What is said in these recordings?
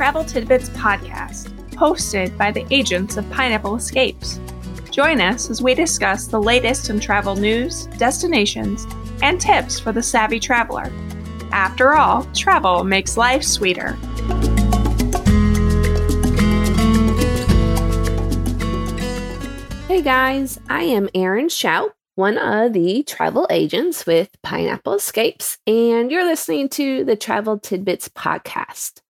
Travel Tidbits podcast, hosted by the agents of Pineapple Escapes. Join us as we discuss the latest in travel news, destinations, and tips for the savvy traveler. After all, travel makes life sweeter. Hey guys, I am Erin Shout, one of the travel agents with Pineapple Escapes, and you're listening to the Travel Tidbits podcast.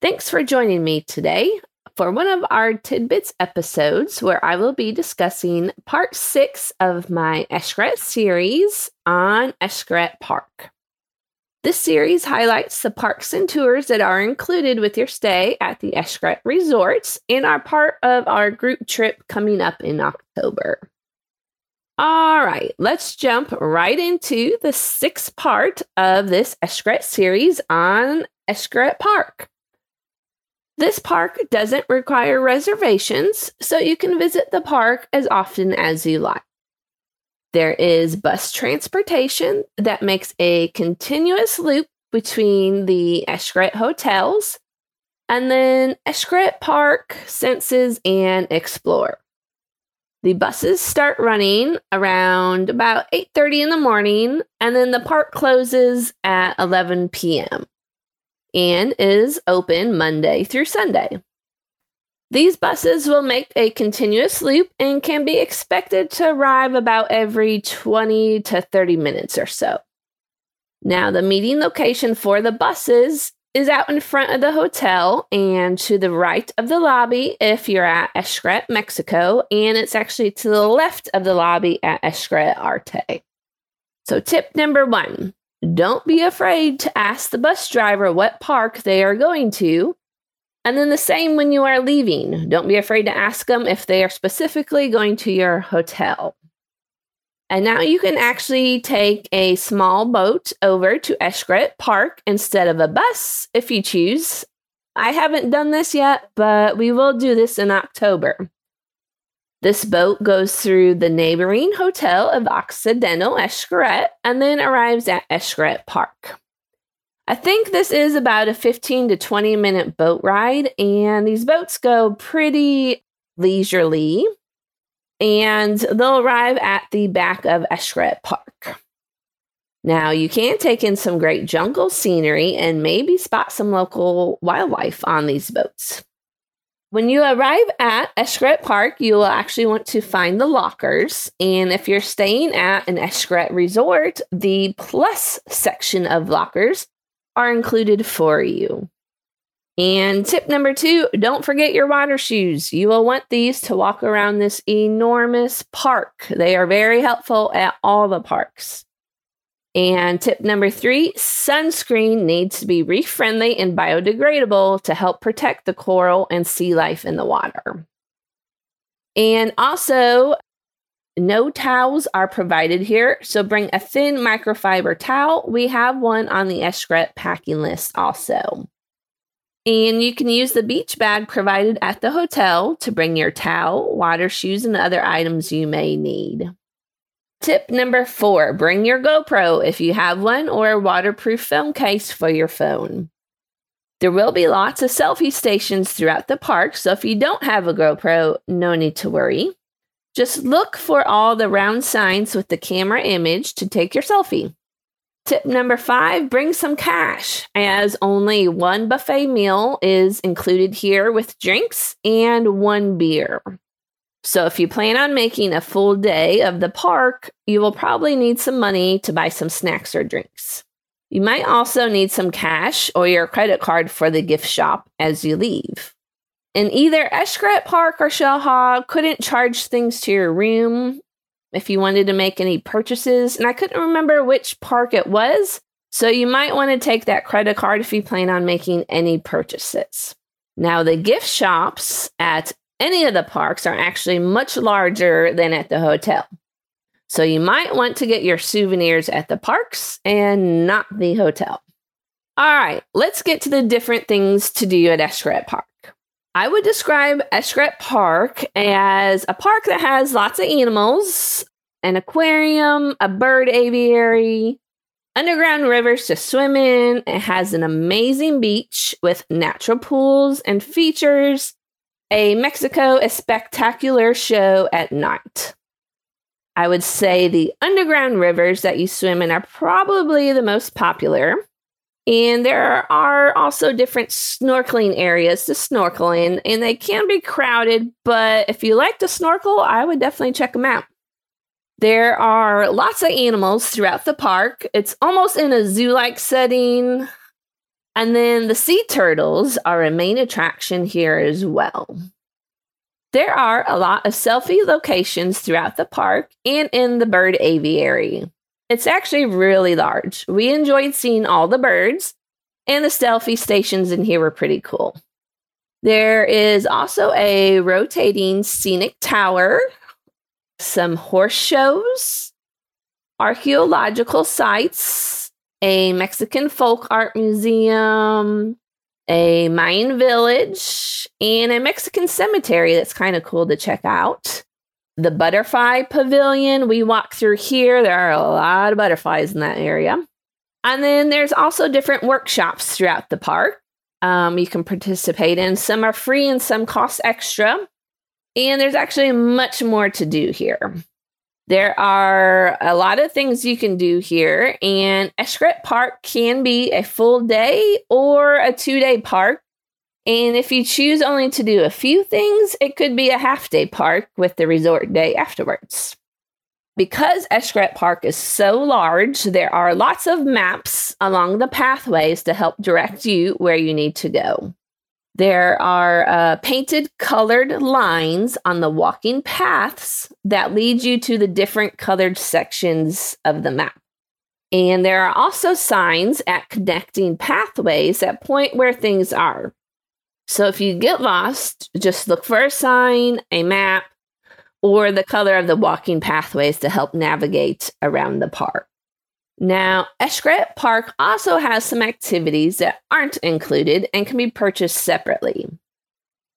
Thanks for joining me today for one of our Tidbits episodes where I will be discussing part six of my Xcaret series on Xcaret Park. This series highlights the parks and tours that are included with your stay at the Xcaret resorts and are part of our group trip coming up in October. All right, let's jump right into the sixth part of this Xcaret series on Xcaret Park. This park doesn't require reservations, so you can visit the park as often as you like. There is bus transportation that makes a continuous loop between the Xcaret hotels and then Xcaret Park, Xenses, and Xplor. The buses start running around about 8:30 in the morning and then the park closes at 11 p.m. and is open Monday through Sunday. These buses will make a continuous loop and can be expected to arrive about every 20 to 30 minutes or so. Now, the meeting location for the buses is out in front of the hotel and to the right of the lobby if you're at Xcaret, Mexico, and it's actually to the left of the lobby at Xcaret Arte. So, tip number one don't be afraid to ask the bus driver what park they are going to. And then the same when you are leaving. Don't be afraid to ask them if they are specifically going to your hotel. And now you can actually take a small boat over to Xcaret Park instead of a bus if you choose. I haven't done this yet, but we will do this in October. This boat goes through the neighboring hotel of Occidental Xcaret and then arrives at Xcaret Park. I think this is about a 15 to 20 minute boat ride, and these boats go pretty leisurely and they'll arrive at the back of Xcaret Park. Now, you can take in some great jungle scenery and maybe spot some local wildlife on these boats. When you arrive at Xcaret Park, you will actually want to find the lockers. And if you're staying at an Xcaret resort, the plus section of lockers are included for you. And tip number two don't forget your water shoes. You will want these to walk around this enormous park. They are very helpful at all the parks. And tip number three sunscreen needs to be reef friendly and biodegradable to help protect the coral and sea life in the water. And also, no towels are provided here, so bring a thin microfiber towel. We have one on the Xcaret packing list also. And you can use the beach bag provided at the hotel to bring your towel, water, shoes, and other items you may need. Tip number four bring your GoPro if you have one or a waterproof film case for your phone. There will be lots of selfie stations throughout the park, so if you don't have a GoPro, no need to worry. Just look for all the round signs with the camera image to take your selfie. Tip number five bring some cash, as only one buffet meal is included here with drinks and one beer. So, if you plan on making a full day of the park, you will probably need some money to buy some snacks or drinks. You might also need some cash or your credit card for the gift shop as you leave. And either Xcaret Park or Xel-Há couldn't charge things to your room if you wanted to make any purchases. And I couldn't remember which park it was. So you might want to take that credit card if you plan on making any purchases. Now, the gift shops at any of the parks are actually much larger than at the hotel. So you might want to get your souvenirs at the parks and not the hotel. All right, let's get to the different things to do at Xcaret Park. I would describe Xcaret Park as a park that has lots of animals, an aquarium, a bird aviary, underground rivers to swim in. It has an amazing beach with natural pools and features a Mexico a spectacular show at night. I would say the underground rivers that you swim in are probably the most popular. And there are also different snorkeling areas to snorkel in, and they can be crowded, but if you like to snorkel, I would definitely check them out. There are lots of animals throughout the park. It's almost in a zoo like setting. And then the sea turtles are a main attraction here as well. There are a lot of selfie locations throughout the park and in the bird aviary. It's actually really large. We enjoyed seeing all the birds, and the selfie stations in here were pretty cool. There is also a rotating scenic tower, some horse shows, archaeological sites, a Mexican folk art museum, a Mayan village, and a Mexican cemetery that's kind of cool to check out. The butterfly pavilion, we walk through here. There are a lot of butterflies in that area. And then there's also different workshops throughout the park. Um, you can participate in. Some are free and some cost extra. And there's actually much more to do here. There are a lot of things you can do here, and Xcaret Park can be a full day or a two day park. And if you choose only to do a few things, it could be a half day park with the resort day afterwards. Because Xcaret Park is so large, there are lots of maps along the pathways to help direct you where you need to go. There are uh, painted colored lines on the walking paths that lead you to the different colored sections of the map. And there are also signs at connecting pathways that point where things are. So if you get lost, just look for a sign, a map, or the color of the walking pathways to help navigate around the park. Now, Xcaret Park also has some activities that aren't included and can be purchased separately.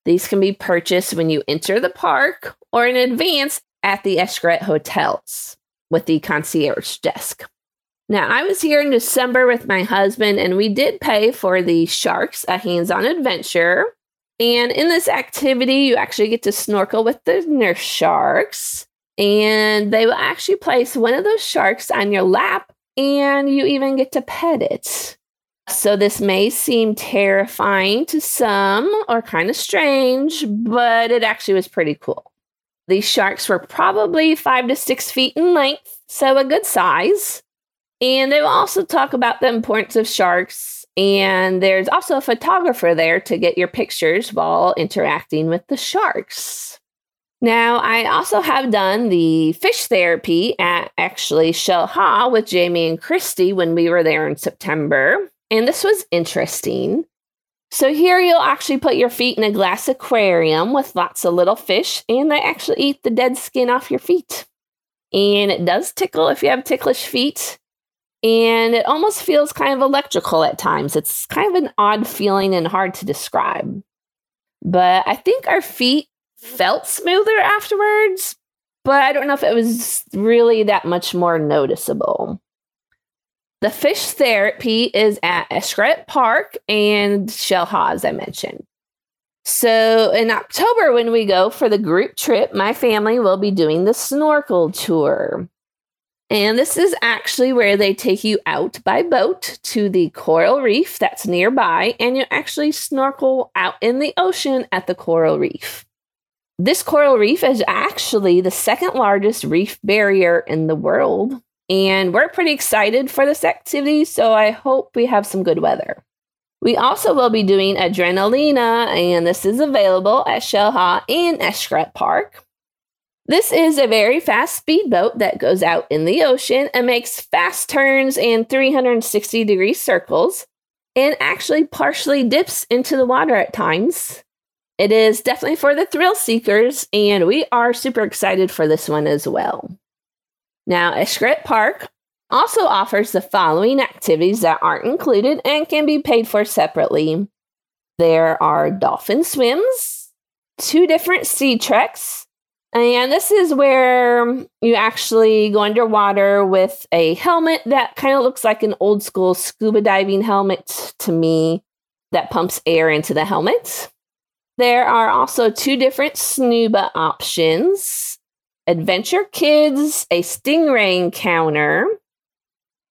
These can be purchased when you enter the park or in advance at the Xcaret hotels with the concierge desk. Now, I was here in December with my husband, and we did pay for the Sharks, a hands on adventure. And in this activity, you actually get to snorkel with the nurse sharks, and they will actually place one of those sharks on your lap and you even get to pet it. So, this may seem terrifying to some or kind of strange, but it actually was pretty cool. These sharks were probably five to six feet in length, so a good size. And they will also talk about the importance of sharks. And there's also a photographer there to get your pictures while interacting with the sharks. Now, I also have done the fish therapy at actually Xel-Há with Jamie and Christy when we were there in September. And this was interesting. So, here you'll actually put your feet in a glass aquarium with lots of little fish, and they actually eat the dead skin off your feet. And it does tickle if you have ticklish feet. And it almost feels kind of electrical at times. It's kind of an odd feeling and hard to describe. But I think our feet felt smoother afterwards, but I don't know if it was really that much more noticeable. The fish therapy is at Xcaret Park and Xel-Há, as I mentioned. So in October, when we go for the group trip, my family will be doing the snorkel tour. And this is actually where they take you out by boat to the coral reef that's nearby, and you actually snorkel out in the ocean at the coral reef. This coral reef is actually the second largest reef barrier in the world. And we're pretty excited for this activity, so I hope we have some good weather. We also will be doing Adrenalina, and this is available at Xel-Há and Xcaret Park. This is a very fast speedboat that goes out in the ocean and makes fast turns and 360 degree circles, and actually partially dips into the water at times. It is definitely for the thrill seekers, and we are super excited for this one as well. Now, Xcaret Park also offers the following activities that aren't included and can be paid for separately. There are dolphin swims, two different sea treks, And this is where you actually go underwater with a helmet that kind of looks like an old school scuba diving helmet to me that pumps air into the helmet. There are also two different snuba options Adventure Kids, a stingray encounter,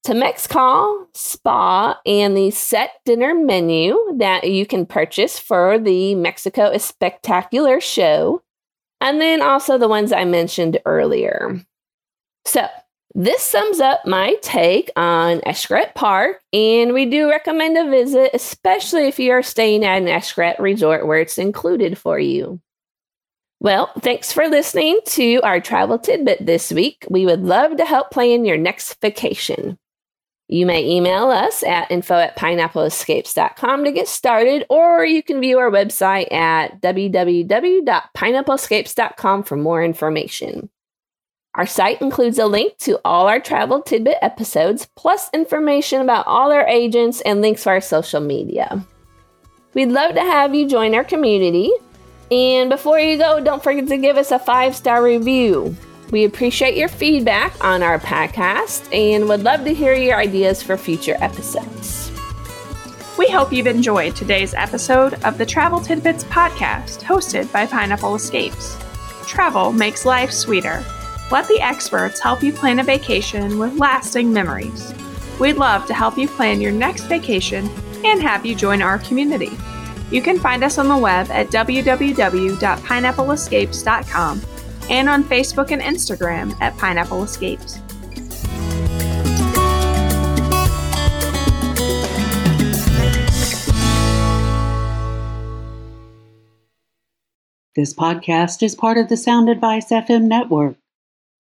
Temazcal Spa, and the set dinner menu that you can purchase for the Mexico Spectacular show. And then also the ones I mentioned earlier. So, this sums up my take on Xcaret Park, and we do recommend a visit, especially if you are staying at an Xcaret resort where it's included for you. Well, thanks for listening to our travel tidbit this week. We would love to help plan your next vacation. You may email us at info at pineappleescapes.com to get started, or you can view our website at www.pineappleescapes.com for more information. Our site includes a link to all our travel tidbit episodes, plus information about all our agents and links for our social media. We'd love to have you join our community. And before you go, don't forget to give us a five star review. We appreciate your feedback on our podcast and would love to hear your ideas for future episodes. We hope you've enjoyed today's episode of the Travel Tidbits podcast hosted by Pineapple Escapes. Travel makes life sweeter. Let the experts help you plan a vacation with lasting memories. We'd love to help you plan your next vacation and have you join our community. You can find us on the web at www.pineappleescapes.com and on Facebook and Instagram at Pineapple Escapes. This podcast is part of the Sound Advice FM network.